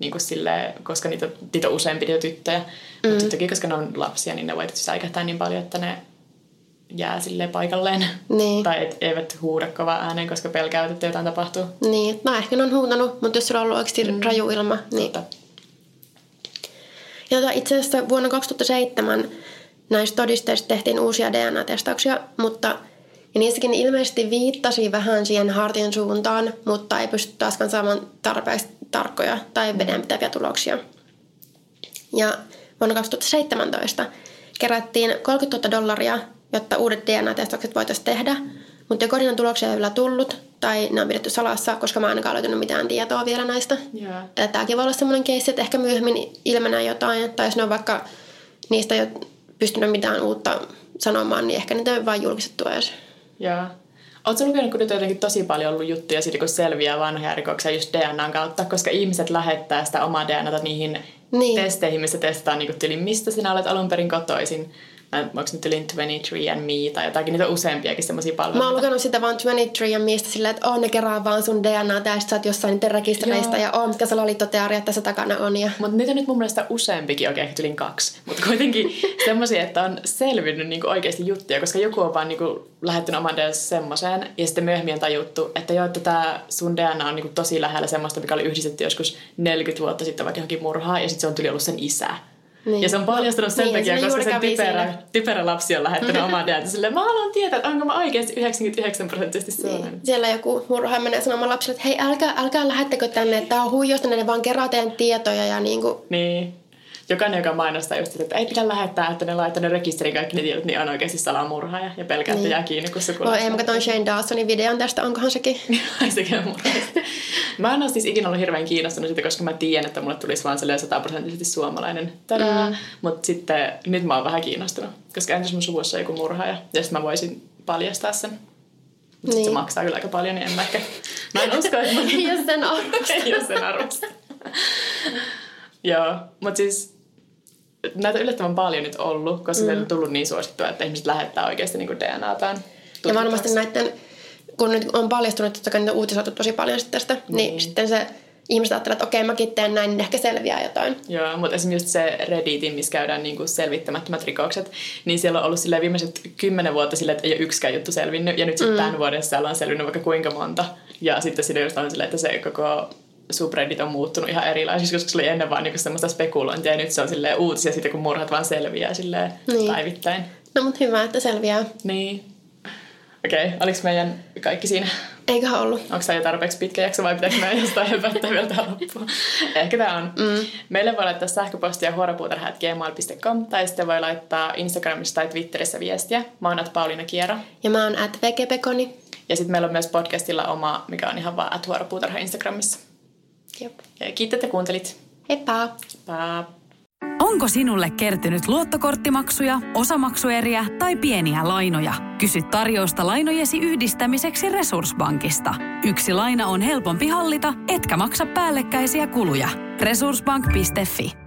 B: niin kuin sille, koska niitä, niitä on useampi niitä tyttöjä. Mm. Mutta toki, koska ne on lapsia, niin ne voi tietysti säikähtää niin paljon, että ne jää sille paikalleen. Niin. tai et, eivät huuda kova ääneen, koska pelkäävät, että jotain tapahtuu.
C: Niin, no ehkä ne on huutanut, mutta jos sulla on ollut oikeasti mm. raju ilma, niin... Totta. Ja tota, itse asiassa vuonna 2007 näistä todisteista tehtiin uusia DNA-testauksia, mutta ja niissäkin ilmeisesti viittasi vähän siihen Hartin suuntaan, mutta ei pysty taaskaan saamaan tarpeeksi tarkkoja tai vedenpitäviä tuloksia. Ja vuonna 2017 kerättiin 30 000 dollaria, jotta uudet DNA-testaukset voitaisiin tehdä, mutta joko tuloksia ei vielä tullut tai ne on pidetty salassa, koska mä en ainakaan löytänyt mitään tietoa vielä näistä. Yeah. Tämäkin voi olla sellainen keissi, että ehkä myöhemmin ilmenee jotain, tai jos ne on vaikka niistä jo pystynyt mitään uutta sanomaan, niin ehkä niitä ei vain julkistettu edes.
B: Joo. Oletko lukenut, kun nyt on jotenkin tosi paljon ollut juttuja siitä, kun selviää vanhoja rikoksia just DNAn kautta, koska ihmiset lähettää sitä omaa DNAta niihin niin. testeihin, missä testataan niin tyli, mistä sinä olet alun perin kotoisin onko nyt yli 23 and Me tai jotakin, niitä on useampiakin semmoisia palveluita.
C: Mä oon lukenut sitä vaan 23 and Meistä silleen, että on ne kerää vaan sun DNA ja sä oot jossain niiden rekistereistä Joo. ja on, mitkä salaliittoteoriat tässä takana on. Ja...
B: Mutta niitä on nyt mun mielestä useampikin, okei, okay, tylin kaksi. Mutta kuitenkin [LAUGHS] semmoisia, että on selvinnyt niinku oikeasti juttuja, koska joku on vaan niinku lähettänyt oman DNA semmoiseen ja sitten myöhemmin on tajuttu, että joo, että tämä sun DNA on niinku tosi lähellä semmoista, mikä oli yhdistetty joskus 40 vuotta sitten vaikka johonkin murhaan ja sitten se on tyli ollut sen isä. Niin. Ja se on paljastunut sen niin, takia, koska se typerä, typerä lapsi on lähettänyt omaa [LAUGHS] däätä silleen, mä haluan tietää, että onko mä oikeasti 99 prosenttisesti sellainen.
C: Niin. Siellä joku murha menee sanomaan lapsille, että hei älkää, älkää lähettäkö tänne, että tää on huijosta, ne vaan kerää tietoja ja niinku...
B: Niin jokainen, joka mainostaa just, että ei pidä lähettää, että ne laittaa ne rekisterin kaikki ne tiedot, niin on oikeasti salamurhaaja ja pelkää, että niin. jää kiinni, kun
C: sukulaiset. Oi, ei, mä katsoin Shane Dawsonin videon tästä, onkohan sekin? [LAUGHS]
B: Ai sekin on Mä en ole siis ikinä ollut hirveän kiinnostunut siitä, koska mä tiedän, että mulle tulisi vaan sellainen sataprosenttisesti suomalainen. Mm. Mutta sitten nyt mä oon vähän kiinnostunut, koska entäs mun suvussa joku murhaaja, ja sitten mä voisin paljastaa sen. Mutta niin. se maksaa kyllä aika paljon, niin en mä ehkä... Mä en usko, että mä... [LAUGHS]
C: jos sen arvosta. [LAUGHS]
B: jos sen arvosta. Joo, mutta siis näitä yllättävän paljon nyt ollut, koska mm. on tullut niin suosittua, että ihmiset lähettää oikeasti niin DNAtaan.
C: Ja varmasti näiden, kun nyt on paljastunut, että niitä uutisoitu tosi paljon sitten tästä, niin, niin sitten se ihmiset ajattelee, että okei, mäkin teen näin, niin ehkä selviää jotain.
B: Joo, mutta esimerkiksi just se Redditin, missä käydään niin kuin selvittämättömät rikokset, niin siellä on ollut sille viimeiset kymmenen vuotta sille, että ei ole yksikään juttu selvinnyt, ja nyt sitten mm. tämän vuoden siellä on selvinnyt vaikka kuinka monta. Ja sitten siinä just on silleen, että se koko subreddit on muuttunut ihan erilaisiksi, koska se oli ennen vaan niinku semmoista spekulointia ja nyt se on silleen uutisia siitä, kun murhat vaan selviää silleen niin. päivittäin.
C: No mutta hyvä, että selviää.
B: Niin. Okei, okay, oliko meidän kaikki siinä?
C: Eiköhän ollut.
B: Onko tämä jo tarpeeksi pitkä jakso vai pitääkö meidän jostain [LAUGHS] höpöttää vielä tähän loppuun? Ehkä tämä on. Mm. Meille voi laittaa sähköpostia huoropuutarha.gmail.com tai sitten voi laittaa Instagramissa tai Twitterissä viestiä. Mä oon at Pauliina Kiero.
C: Ja mä oon at.
B: Ja sitten meillä on myös podcastilla oma, mikä on ihan vaan at huoropuutarha Instagramissa.
C: Jop.
B: Kiitos, että kuuntelit.
C: Heippa!
B: Heippa!
A: Onko sinulle kertynyt luottokorttimaksuja, osamaksueriä tai pieniä lainoja? Kysy tarjousta lainojesi yhdistämiseksi Resurssbankista. Yksi laina on helpompi hallita, etkä maksa päällekkäisiä kuluja. Resurssbank.fi